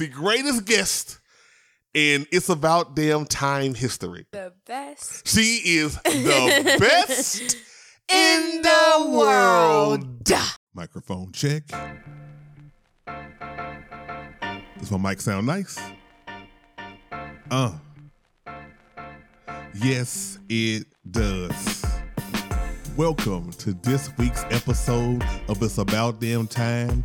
the greatest guest in It's About Damn Time history. The best. She is the best in the world. Microphone check. Does my mic sound nice? Uh. Yes, it does. Welcome to this week's episode of It's About Damn Time,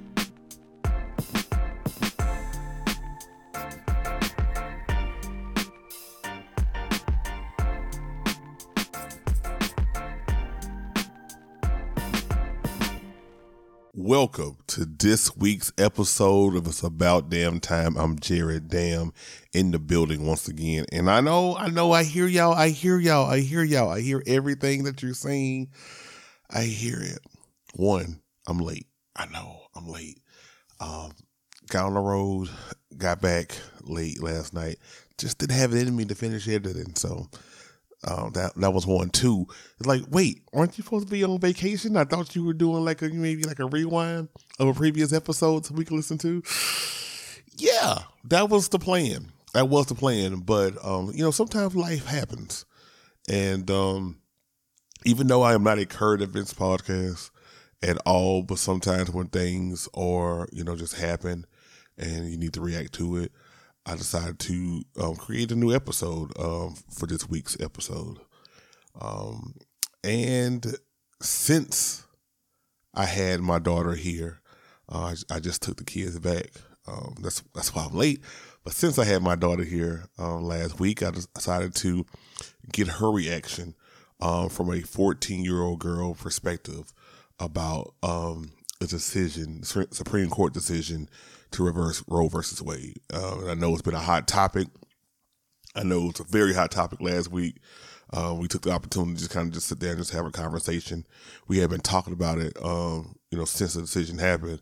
Welcome to this week's episode of It's About Damn Time. I'm Jared Dam in the building once again. And I know, I know, I hear y'all, I hear y'all, I hear y'all, I hear everything that you're saying. I hear it. One, I'm late. I know I'm late. Um, got on the road, got back late last night. Just didn't have it in me to finish editing. So um, that that was one. too. it's like, wait, aren't you supposed to be on vacation? I thought you were doing like a maybe like a rewind of a previous episode so we could listen to. Yeah, that was the plan. That was the plan. But um, you know, sometimes life happens, and um, even though I am not a current events podcast at all, but sometimes when things are you know just happen and you need to react to it, I decided to um, create a new episode um, for this week's episode. Um, and since I had my daughter here, uh, I, I, just took the kids back. Um, that's that's why I'm late. But since I had my daughter here um, last week, I decided to get her reaction um, from a 14 year old girl perspective about a decision, Supreme Court decision to reverse Roe versus Wade. Uh, I know it's been a hot topic. I know it's a very hot topic last week. Uh, we took the opportunity to just kind of just sit there and just have a conversation. We have been talking about it, um, you know, since the decision happened.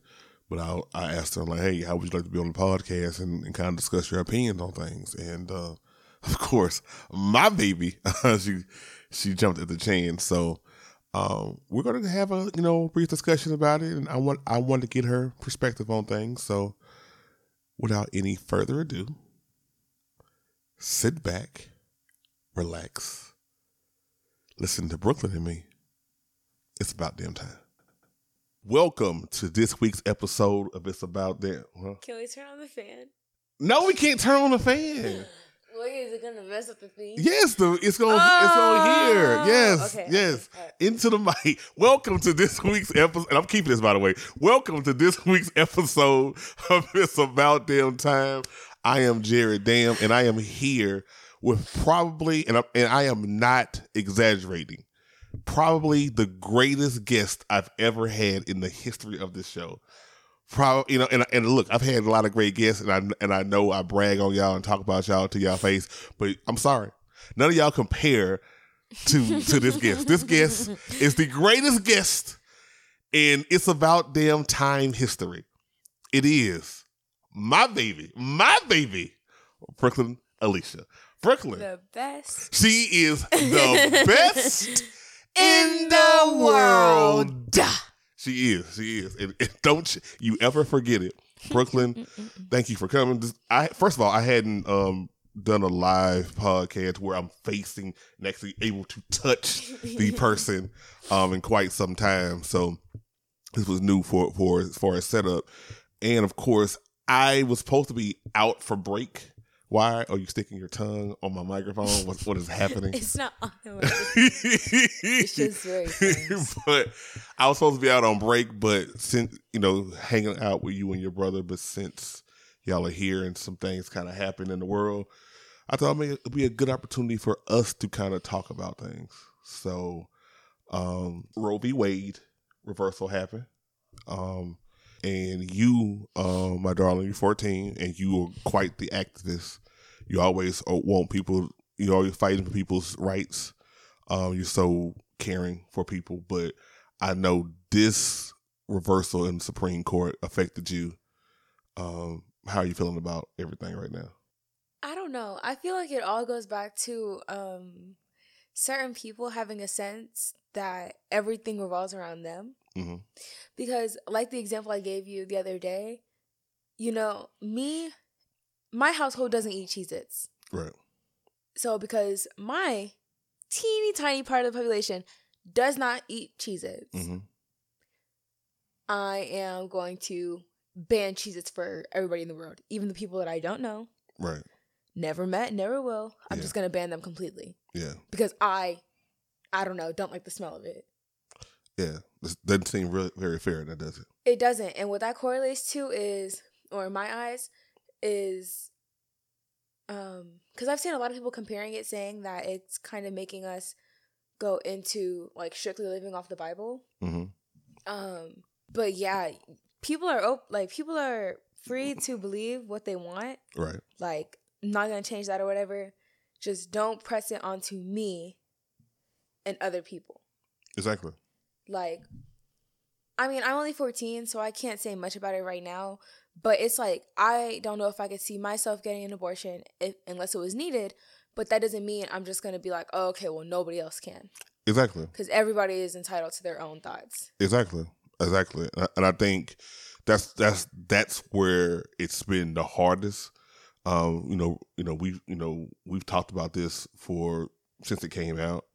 But I, I asked her, like, hey, how would you like to be on the podcast and, and kind of discuss your opinions on things? And uh, of course, my baby, she she jumped at the chance. So um, we're going to have a you know brief discussion about it, and I want I want to get her perspective on things. So, without any further ado, sit back, relax, listen to Brooklyn and me. It's about damn time. Welcome to this week's episode of It's About Damn. Huh? Can we turn on the fan? No, we can't turn on the fan. Wait, is it gonna mess up the thing? Yes, the it's gonna oh, it's on here. Yes, okay, yes. Right. Into the mic. Welcome to this week's episode. And I'm keeping this by the way. Welcome to this week's episode of It's About Damn Time. I am Jared Dam, and I am here with probably, and I, and I am not exaggerating, probably the greatest guest I've ever had in the history of this show probably you know and, and look i've had a lot of great guests and i and i know i brag on y'all and talk about y'all to y'all face but i'm sorry. None of y'all compare to to this guest. This guest is the greatest guest and it's about damn time history. It is my baby my baby brooklyn alicia. Brooklyn the best. she is the best in the world she is. She is. And, and don't you ever forget it. Brooklyn, thank you for coming. I first of all, I hadn't um, done a live podcast where I'm facing and actually able to touch the person um, in quite some time. So this was new for for for a setup. And of course, I was supposed to be out for break why are you sticking your tongue on my microphone? What, what is happening? it's not on the way. it's just very But I was supposed to be out on break, but since, you know, hanging out with you and your brother, but since y'all are here and some things kind of happen in the world, I thought maybe it would be a good opportunity for us to kind of talk about things. So, um, Roe v. Wade reversal happened. Um, and you, uh, my darling, you're 14, and you are quite the activist. You always uh, want people. You're always fighting for people's rights. Um, you're so caring for people, but I know this reversal in the Supreme Court affected you um, how are you feeling about everything right now? I don't know. I feel like it all goes back to um certain people having a sense that everything revolves around them. Hmm Because like the example I gave you the other day, you know, me my household doesn't eat Cheez-Its. Right. So because my teeny tiny part of the population does not eat Cheez-Its, hmm I am going to ban Cheez-Its for everybody in the world. Even the people that I don't know, Right. never met, never will. I'm Yeah. just gonna ban them completely. Yeah. because I, I don't know, don't like the smell of it. Yeah. This doesn't seem really, very fair. That does it. It doesn't, and what that correlates to is, or in my eyes, is, um, because I've seen a lot of people comparing it, saying that it's kind of making us go into like strictly living off the Bible. hmm Um, but yeah, people are op- like people are free to believe what they want. Right. Like, not gonna change that or whatever. Just don't press it onto me and other people. Exactly. Like I mean, I'm only 14, so I can't say much about it right now, but it's like I don't know if I could see myself getting an abortion if, unless it was needed, but that doesn't mean I'm just going to be like, oh, "Okay, well nobody else can." Exactly. Cuz everybody is entitled to their own thoughts. Exactly. Exactly. And I- think that's that's that's where it's been the hardest. Um, you know, you know, we you know, we've talked about this for since it came out.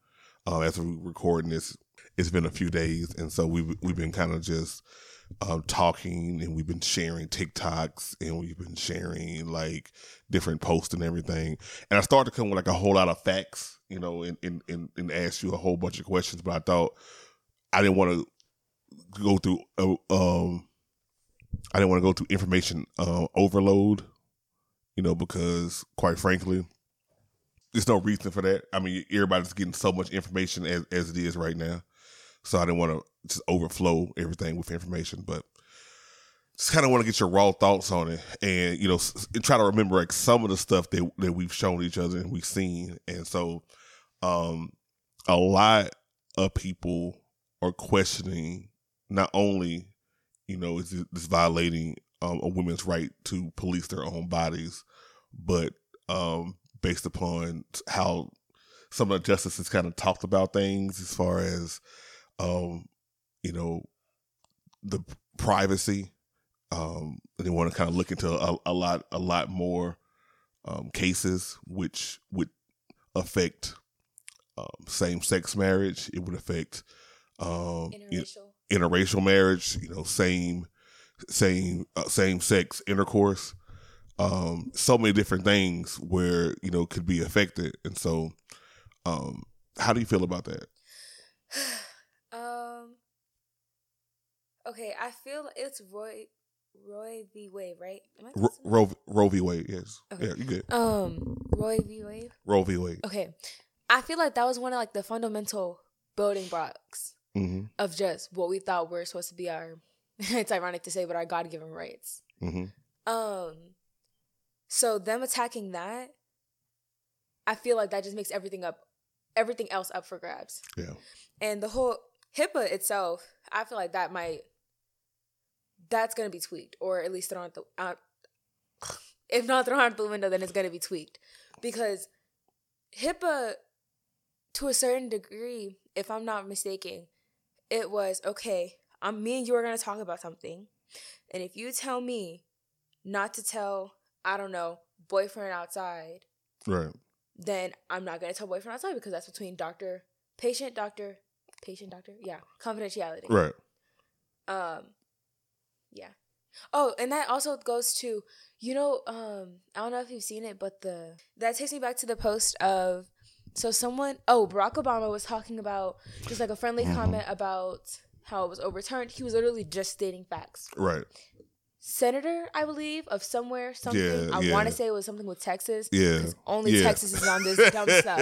Um, as we're recording this, it's been a few days, and so we've we've been kind of just um, talking, and we've been sharing TikToks, and we've been sharing like different posts and everything. And I started to come with like a whole lot of facts, you know, and and and, and ask you a whole bunch of questions, but I thought I didn't want to go through uh, um I didn't want to go through information uh, overload, you know, because quite frankly, there's no reason for that. I mean, everybody's getting so much information as as it is right now, so I didn't want to just overflow everything with information, but just kind of want to get your raw thoughts on it, and you know, and try to remember like some of the stuff that that we've shown each other and we've seen, and so um, a lot of people are questioning not only you know is this violating um, a woman's right to police their own bodies, but um, based upon how some of the justices kind of talked about things as far as um, you know the privacy. Um, they want to kind of look into a, a lot a lot more um, cases which would affect um, same sex marriage. It would affect um, you know, Interracial. interracial marriage. You know, same same uh, same sex intercourse. Um, so many different things where you know could be affected, and so um, how do you feel about that? Okay, I feel it's Roy Roy v. Wade, right? Ro- Roe Roe v. Wade, yes, Okay. yeah, you good. Um Roy v. Wade. Roe v. Wade. Okay. I feel like that was one of like the fundamental building blocks hmm of just what we thought were supposed to be our it's ironic to say but our God-given rights. hmm Um so them attacking that I feel like that just makes everything up everything else up for grabs. Yeah, And the whole HIPAA itself, I feel like that might that's going to be tweaked or at least thrown out the out if not thrown out the window then it's going to be tweaked because HIPAA to a certain degree, if I'm not mistaken, it was okay, I'm me and you are going to talk about something. And if you tell me not to tell, I don't know, boyfriend outside, right. then I'm not gonna tell boyfriend outside because that's between doctor, patient, doctor, patient, doctor. Yeah, confidentiality. Right. Um, yeah. Oh, and that also goes to you know um I don't know if you've seen it, but the that takes me back to the post of so someone oh Barack Obama was talking about just like a friendly Mhm. comment about how it was overturned. He was literally just stating facts. Right. Senator, I believe, of somewhere, something. Yeah, I yeah. want to say it was something with Texas. Yeah. only Yeah. Texas is on this dumb stuff.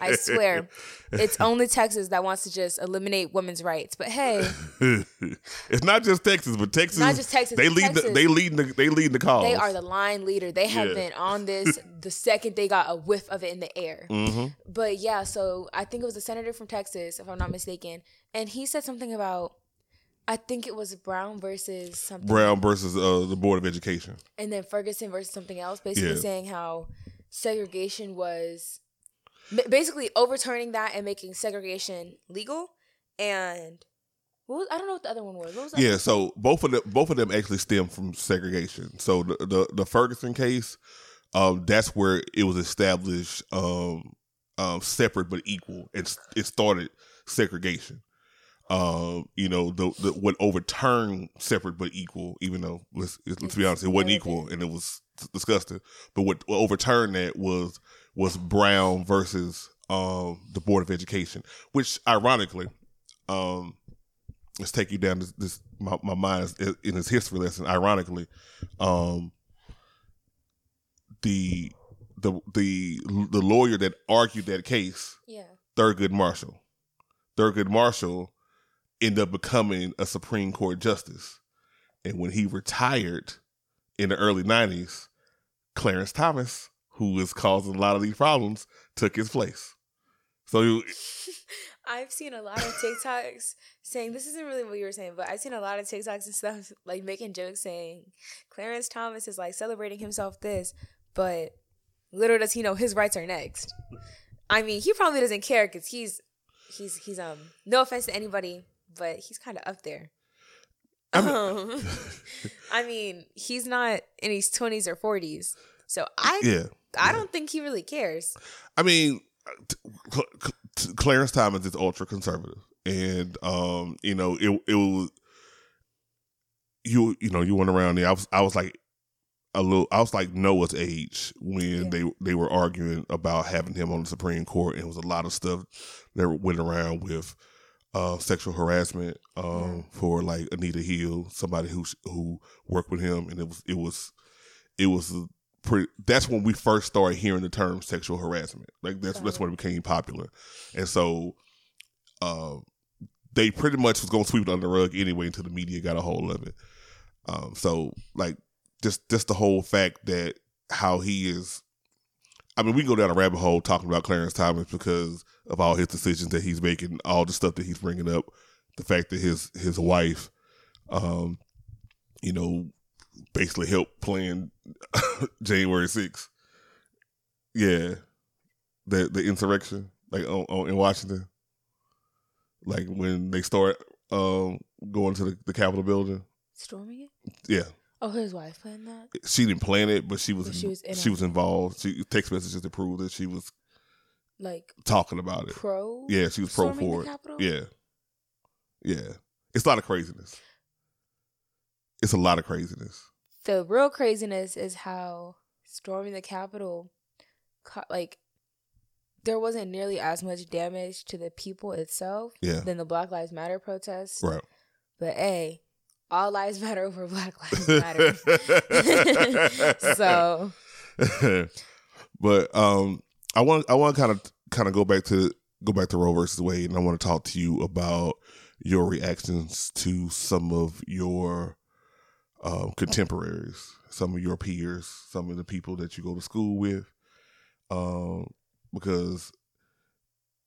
I swear. It's only Texas that wants to just eliminate women's rights. But hey, it's not just Texas, but Texas. Not just Texas, They lead. The, they lead. The, they lead the cause. they are the line leader. They have been on this the second they got a whiff of it in the air. hmm But yeah, so I think it was a senator from Texas, if I'm not mistaken, and he said something about I think it was Brown versus something. Brown versus uh, the Board of Education. and then Ferguson versus something else, basically Yeah. saying how segregation was basically overturning that and making segregation legal. And what was, I don't know what the other one was. What was that? Yeah, so both of them both of them actually stem from segregation. So the the, the Ferguson case, um, that's where it was established um, um, separate but equal. It's it started segregation. Um, you know, the, the what overturned separate but equal, even though let's let's be honest, it wasn't equal and it was disgusting. But what, what overturned that was was Brown versus um the Board of Education, which ironically, um let's take you down this, this my, my mind is in this history lesson. Ironically, um, the the the the lawyer that argued that case, Yeah. Thurgood Marshall, Thurgood Marshall, ended up becoming a Supreme Court justice, and when he retired in the early '90s, Clarence Thomas, who was causing a lot of these problems, took his place. So you- I've seen a lot of TikToks saying this isn't really what you were saying, but I've seen a lot of TikToks and stuff like making jokes saying Clarence Thomas is like celebrating himself this, but little does he know his rights are next. I mean, he probably doesn't care because he's he's he's um no offense to anybody, but he's kind of up there. I mean- um, I mean, he's not in his twenties or forties, so I yeah. I don't think he really cares. I mean, t- Cl- Cl- Clarence Thomas is ultra conservative, and um, you know, it it was you you know you went around there. I was I was like a little. I was like Noah's age when Yeah. they they were arguing about having him on the Supreme Court, and it was a lot of stuff that went around with. Uh, sexual harassment um, for like Anita Hill, somebody who who worked with him, and it was it was it was pretty. That's when we first started hearing the term sexual harassment. Like that's that's when it became popular, and so uh, they pretty much was gonna sweep it under the rug anyway until the media got a hold of it. Um, so like just just the whole fact that how he is. I mean, we can go down a rabbit hole talking about Clarence Thomas because of all his decisions that he's making, all the stuff that he's bringing up, the fact that his his wife, um, you know, basically helped plan January 6th. Yeah, the the insurrection like on, on, in Washington, like when they start um going to the, the Capitol building. Storming it? Yeah, Oh, his wife planned that. she didn't plan it, but she was But she was in she was involved. She text messages to prove that she was Like talking about it. pro. Yeah, she was pro for it. Capitol? Yeah, yeah. It's a lot of craziness. It's a lot of craziness. The real craziness is how storming the Capitol, like, there wasn't nearly as much damage to the people itself Yeah, than the Black Lives Matter protests. right. But hey, all lives matter over Black Lives Matter. so but um, I want I want to kind of kind of go back to go back to Roe versus Wade, and I want to talk to you about your reactions to some of your um, contemporaries, some of your peers, some of the people that you go to school with, um, because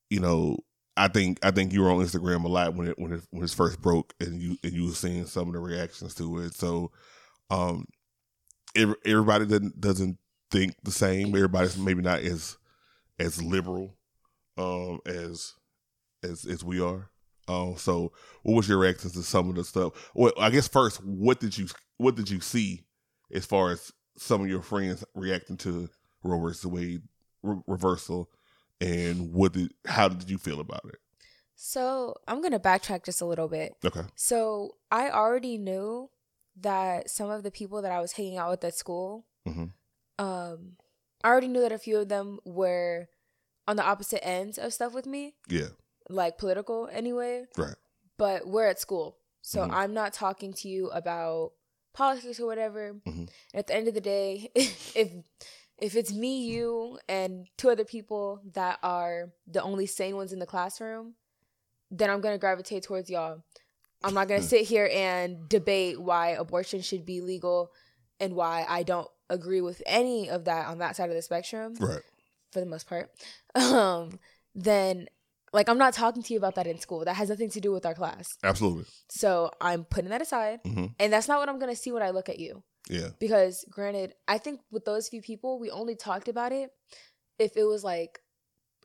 you know I think I think you were on Instagram a lot when it when it when it first broke, and you and you were seeing some of the reactions to it. So, um, everybody doesn't doesn't think the same. Everybody's maybe not as as liberal um as as as we are. Um, so what was your reaction to some of the stuff? Well, I guess first, what did you what did you see as far as some of your friends reacting to Roe versus Wade re- reversal, and what did how did you feel about it? so I'm gonna backtrack just a little bit. Okay, So I already knew that some of the people that I was hanging out with at school, Mhm. um, I already knew that a few of them were on the opposite ends of stuff with me, yeah, like political anyway. right, But we're at school, so Mhm. I'm not talking to you about politics or whatever. Mhm. At the end of the day, if if it's me, you, and two other people that are the only sane ones in the classroom, then I'm gonna gravitate towards y'all. I'm not gonna sit here and debate why abortion should be legal and why I don't agree with any of that on that side of the spectrum right, for the most part. Um, then Like I'm not talking to you about that in school. That has nothing to do with our class. Absolutely. So I'm putting that aside. hmm And that's not what I'm gonna see when I look at you. Yeah. Because granted, I think with those few people, we only talked about it if it was like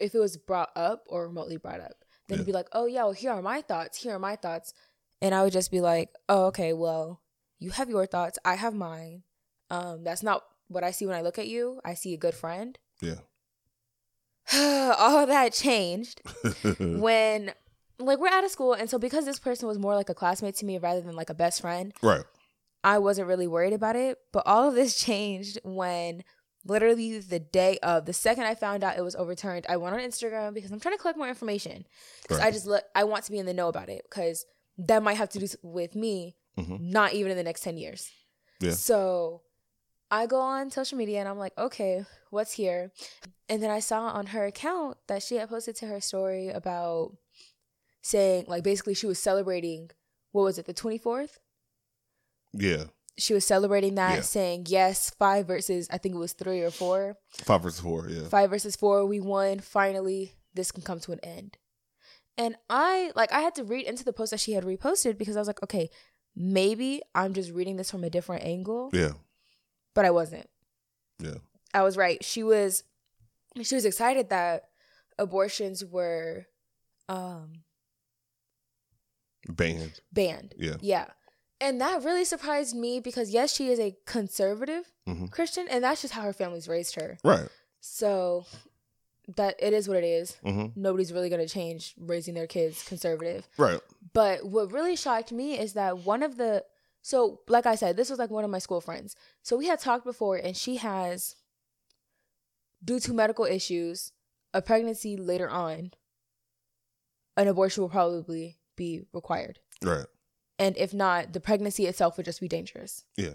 if it was brought up or remotely brought up. Then it'd be like, oh yeah, well here are my thoughts. Here are my thoughts. And I would just be like, oh, okay, well, you have your thoughts, I have mine. Um, that's not what I see when I look at you. I see a good friend. Yeah. All that changed when like we're out of school and so because this person was more like a classmate to me rather than like a best friend right. I wasn't really worried about it. But all of this changed when literally the day of the second I found out it was overturned, I went on Instagram because I'm trying to collect more information. Because Right. I just look, I want to be in the know about it because that might have to do with me, Mhm. not even in the next 10 years. Yeah. So I go on social media and I'm like, okay, what's here? And then I saw on her account that she had posted to her story about saying, like, basically she was celebrating, what was it, the 24th? Yeah. she was celebrating that, Yeah. saying yes, five versus I think it was three or four. Five versus four. Yeah. Five versus four, we won. Finally, this can come to an end. And I like I had to read into the post that she had reposted because I was like, okay, maybe I'm just reading this from a different angle, Yeah. but I wasn't. Yeah. I was right. She was she was excited that abortions were um Banned. banned. Yeah. Yeah. And that really surprised me because yes, she is a conservative Mhm. Christian and that's just how her family's raised her. Right. So that it is what it is. hmm Nobody's really going to change raising their kids conservative. Right. But what really shocked me is that one of the so like I said, this was like one of my school friends. So we had talked before and she has due to medical issues, a pregnancy later on, an abortion will probably be required. Right. And if not, the pregnancy itself would just be dangerous. Yeah.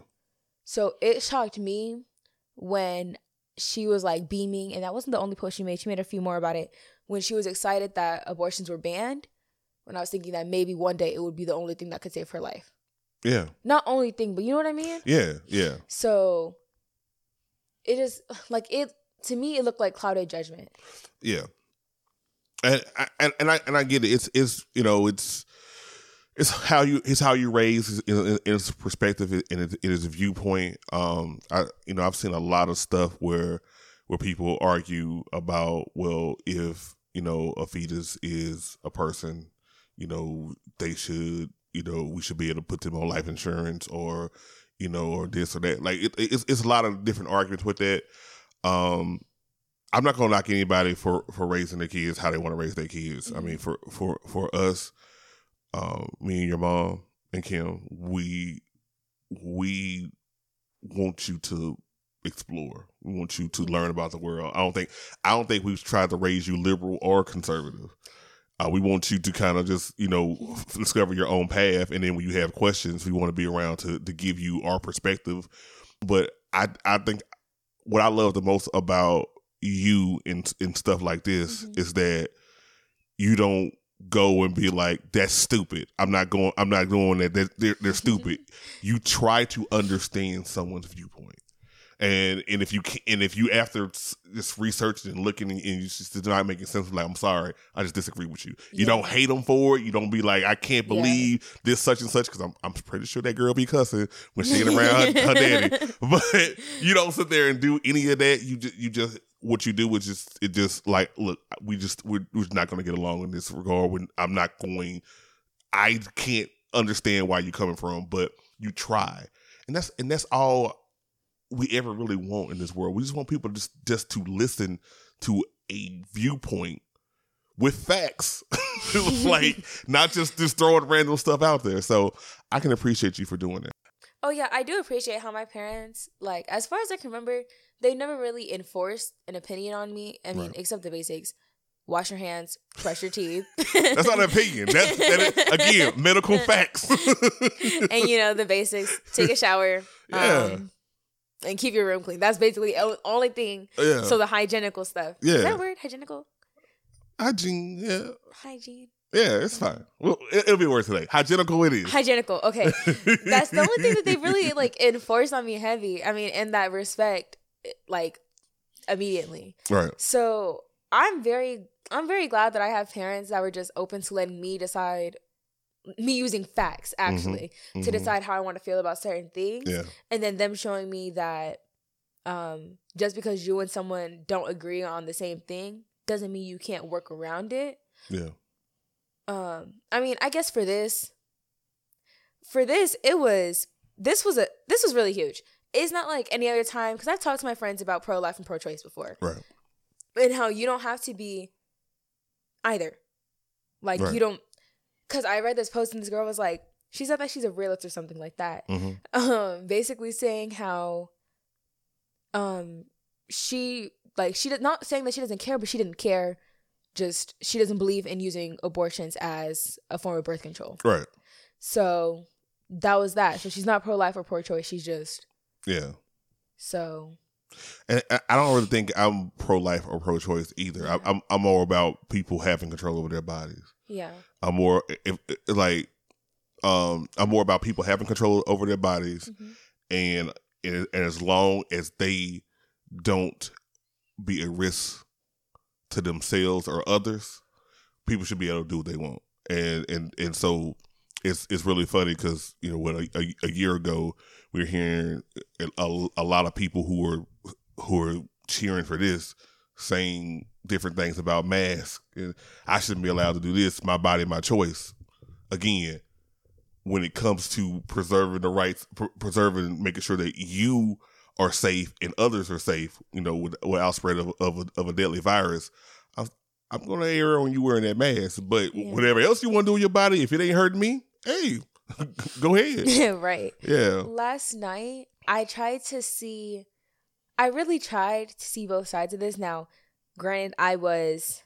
So it shocked me when she was like beaming, and that wasn't the only post she made. She made a few more about it when she was excited that abortions were banned. When I was thinking that maybe one day it would be the only thing that could save her life. Yeah. Not only thing, but you know what I mean? Yeah. Yeah. So it is like it to me, it looked like clouded judgment. Yeah. And I and, and I and I get it. It's it's you know it's it's how you it's how you raise in, in, in its perspective in its, in its viewpoint. Um, I you know I've seen a lot of stuff where where people argue about well if you know a fetus is a person, you know they should you know we should be able to put them on life insurance or you know or this or that. Like it, it's it's a lot of different arguments with that. Um, I'm not gonna knock anybody for for raising their kids how they want to raise their kids. I mean, for for for us, um, me and your mom and Kim, we we want you to explore. We want you to learn about the world. I don't think I don't think we've tried to raise you liberal or conservative. Uh, we want you to kind of just you know discover your own path, and then when you have questions, we want to be around to to give you our perspective. But I I think what I love the most about you and and stuff like this Mhm. is that you don't go and be like that's stupid. I'm not going. I'm not doing that. They're they're, they're stupid. you try to understand someone's viewpoint. And and if you can, and if you after just researching and looking and you just it's not making sense, like I'm sorry, I just disagree with you. You Yeah. don't hate them for it. You don't be like I can't Yeah. believe this such and such because I'm I'm pretty sure that girl be cussing when she get around her, her daddy. But you don't sit there and do any of that. You just you just what you do is just it just like look we just we're, we're not going to get along in this regard. When I'm not going, I can't understand why you're coming from, but you try, and that's and that's all we ever really want in this world. We just want people just just to listen to a viewpoint with facts, like not just just throwing random stuff out there. So I can appreciate you for doing that. Oh yeah, I do appreciate how my parents, like, as far as I can remember, they never really enforced an opinion on me. I mean, Right. except the basics: wash your hands, brush your teeth. That's not an opinion. That's that again medical facts. and you know the basics: take a shower, Yeah. um, and keep your room clean. That's basically the only thing. yeah, So the hygienical stuff. Yeah. Is that word? Hygienical? hygiene. Yeah, Hygiene. Yeah, it's fine. Well, it, it'll be word today. Hygienical it is. Hygienical. Okay. That's the only thing that they really like enforced on me heavy. I mean, in that respect, like immediately. right. So I'm very I'm very glad that I have parents that were just open to letting me decide me using facts actually to Mhm. decide how I want to feel about certain things Yeah. and then them showing me that um just because you and someone don't agree on the same thing doesn't mean you can't work around it. Yeah. Um I mean, I guess for this for this it was this was a this was really huge. It's not like any other time cuz I've talked to my friends about pro life and pro choice before Right. and how you don't have to be either. Like Right. you don't cuz I read this post and this girl was like she said that she's a realist or something like that. hmm Um basically saying how um she like she did not saying that she doesn't care but she didn't care just she doesn't believe in using abortions as a form of birth control. Right. So that was that. So she's not pro life or pro choice. She's just Yeah. so And I don't really think I'm pro life or pro choice either. I, I'm I'm more about people having control over their bodies. yeah. I'm more if, like um I'm more about people having control over their bodies Mhm. and and, and as long as they don't be a risk to themselves or others, people should be able to do what they want. And and and so it's it's really funny because you know what a, a, a year ago we were hearing a, a lot of people who were who were cheering for this saying different things about masks. I shouldn't be allowed to do this. My body, my choice. Again, when it comes to preserving the rights, pr- preserving, making sure that you are safe and others are safe, you know, with, without spread of, of, a, of a deadly virus, I'm, I'm going to err on you wearing that mask. But Yeah. whatever else you want to do with your body, if it ain't hurting me, hey, go ahead. right. Yeah. Last night, I tried to see, I really tried to see both sides of this. Now, granted, I was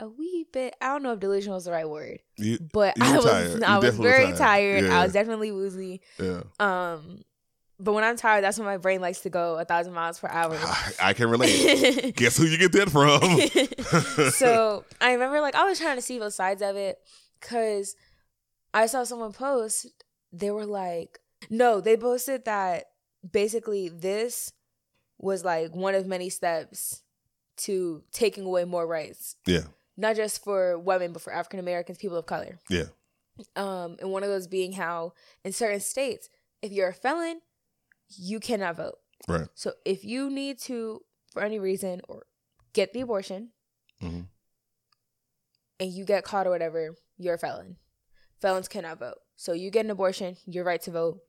a wee bit, I don't know if delusional is the right word, You, but I was, tired. You I was very tired. tired. Yeah. I was definitely woozy. yeah. Um, but when I'm tired, that's when my brain likes to go a thousand miles per hour. I, I can relate. Guess who you get that from? so I remember like I was trying to see both sides of it because I saw someone post. They were like, no, they posted that basically this was like one of many steps to taking away more rights, yeah. not just for women but for African Americans, people of color. Yeah. Um, and one of those being how in certain states, if you're a felon, you cannot vote. Right. So if you need to, for any reason, or get the abortion, Mhm. and you get caught or whatever, you're a felon. Felons cannot vote. So you get an abortion, your right to vote.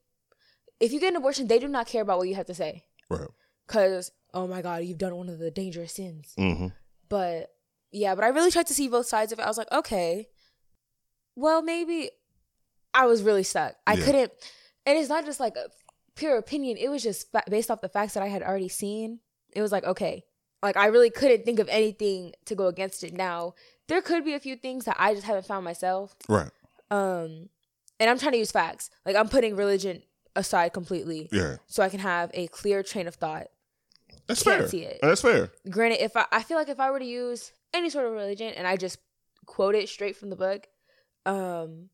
If you get an abortion, they do not care about what you have to say. Right. Cause oh my god, you've done one of the dangerous sins. Mm-hmm. But yeah, but I really tried to see both sides of it. I was like, okay, well maybe I was really stuck. I Yeah. couldn't, and it's not just like a pure opinion. It was just fa- based off the facts that I had already seen. It was like okay, like I really couldn't think of anything to go against it. Now there could be a few things that I just haven't found myself. Right. Um, and I'm trying to use facts. Like I'm putting religion aside completely, Yeah. so I can have a clear train of thought. That's Can't fair. see it. That's fair. granted if I, I feel like if i were to use any sort of religion and i just quote it straight from the book um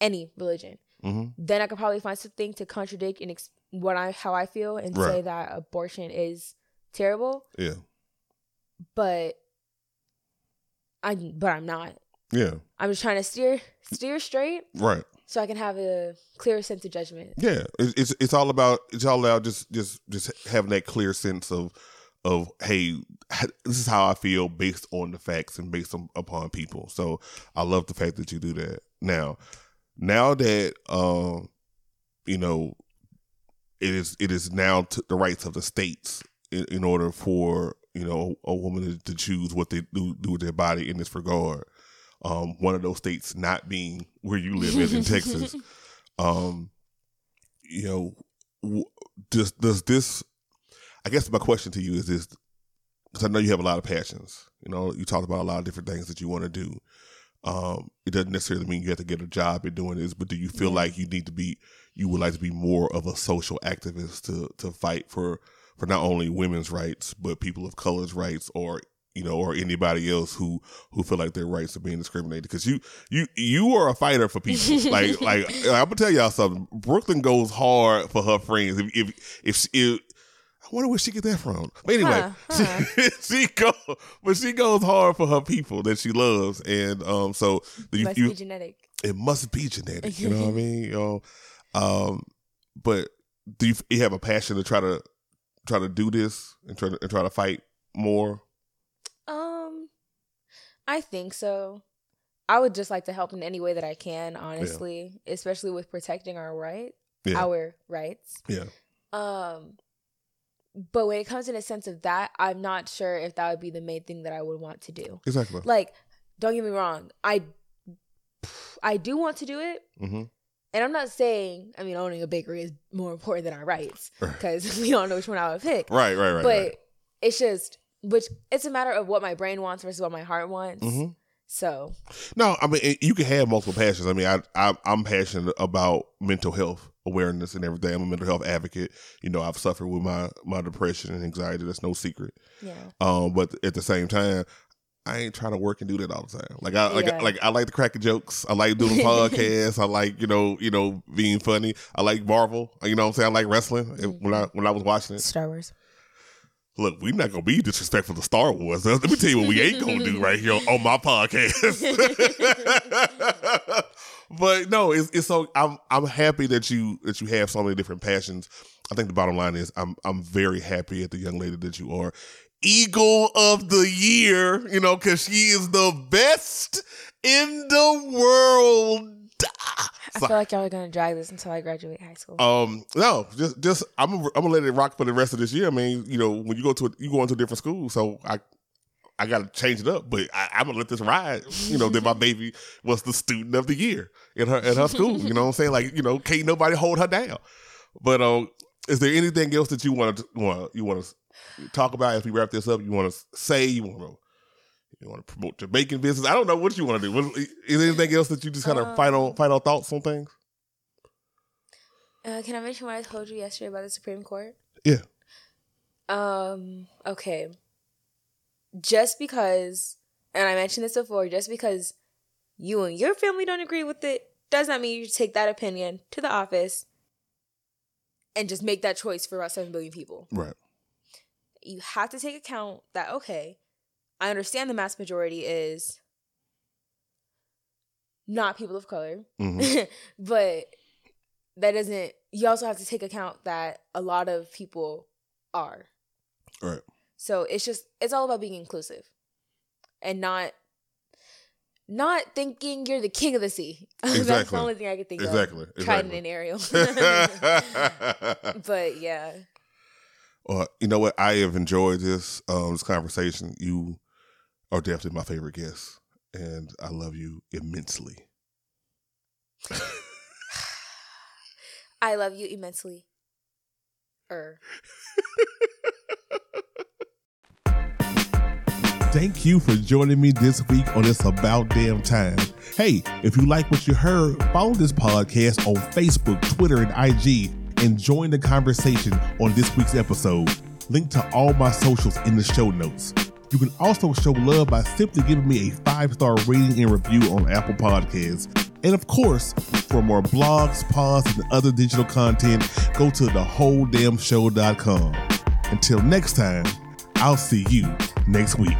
any religion hmm then i could probably find something to contradict and ex- what i how i feel and say that abortion is terrible Yeah. but i but i'm not Yeah. i'm just trying to steer steer straight Right. so i can have a clearer sense of judgment Yeah. It's, it's it's all about it's all about just just just having that clear sense of of hey this is how I feel based on the facts and based on, upon people. So I love the fact that you do that. Now, now that um you know it is it is now the rights of the states in, in order for you know a woman to, choose what they do do with their body in this regard. Um, one of those states not being where you live is in Texas. Um, you know, w- does does this? I guess my question to you is this, because I know you have a lot of passions. You know, you talked about a lot of different things that you want to do. Um, it doesn't necessarily mean you have to get a job in doing this, but do you feel Yeah. like you need to be, you would like to be more of a social activist to to fight for for not only women's rights but people of color's rights, or you know, or anybody else who who feel like their rights are being discriminated? Because you you you are a fighter for people. like like I'm gonna tell y'all something. Brooklyn goes hard for her friends. If if if, if I wonder where she get that from. But anyway, Huh, huh. she, she go, but she goes hard for her people that she loves, and um, so you, Must you be genetic. it must be genetic. You know what I mean? You know, um, but do you, you have a passion to try to try to do this and try to and try to fight more? Um, I think so. I would just like to help in any way that I can, honestly, especially with protecting our right, Yeah, our rights. yeah, Um, but when it comes in a sense of that, I'm not sure if that would be the main thing that I would want to do. exactly. Like, don't get me wrong, I I do want to do it, hmm and I'm not saying I mean owning a bakery is more important than our rights because we don't know which one I would pick. Right, right, right. but right. it's just which it's a matter of what my brain wants versus what my heart wants. Mhm. So No, I mean you can have multiple passions. I mean, I, I I'm passionate about mental health awareness and everything. I'm a mental health advocate. You know, I've suffered with my my depression and anxiety. That's no secret. yeah, Um, but at the same time, I ain't trying to work and do that all the time. Like I like Yeah. like I like the cracking jokes. I like doing podcasts. I like you know you know being funny. I like Marvel. You know what I'm saying. I like wrestling. If- When I when I was watching it, Star Wars. look, we're not gonna be disrespectful to Star Wars. Let me tell you what we ain't gonna do right here on my podcast. but no, it's it's so I'm I'm happy that you that you have so many different passions. I think the bottom line is I'm I'm very happy at the young lady that you are. Eagle of the year, you know, because she is the best in the world. I feel like y'all are gonna drag this until I graduate high school. Um, no, just just I'm I'm gonna let it rock for the rest of this year. I mean, you know, when you go to a, you go into a different school, so I I got to change it up. But I, I'm gonna let this ride. You know, that my baby was the student of the year in her at her school. You know what I'm saying? Like, you know, can't nobody hold her down. But um, is there anything else that you want to want you want to talk about as we wrap this up? You want to say you want to. You want to promote your baking business? I don't know what you want to do. What- Is there anything else that you just kind of Um, final final thoughts on things? Uh, can I mention what I told you yesterday about the Supreme Court? Yeah. Um. Okay. Just because, and I mentioned this before, just because you and your family don't agree with it, does not mean you take that opinion to the office and just make that choice for about seven billion people. Right. You have to take account that okay, I understand the mass majority is not people of color, hmm but that doesn't. You also have to take account that a lot of people are. Right. So it's just it's all about being inclusive and not not thinking you're the king of the sea. That's the only thing I can think Exactly. of. Trident Exactly. and Ariel. but yeah. well, you know what? I have enjoyed this um, this conversation. You are definitely my favorite guest, and I love you immensely. I love you immensely. Er. Thank you for joining me this week on It's About Damn Time. Hey, if you like what you heard, follow this podcast on Facebook, Twitter, and IG, and join the conversation on this week's episode. Link to all my socials in the show notes. You can also show love by simply giving me a five star rating and review on Apple Podcasts. And of course, for more blogs, pods, and other digital content, go to thewholedamnshow.com. Until next time, I'll see you next week.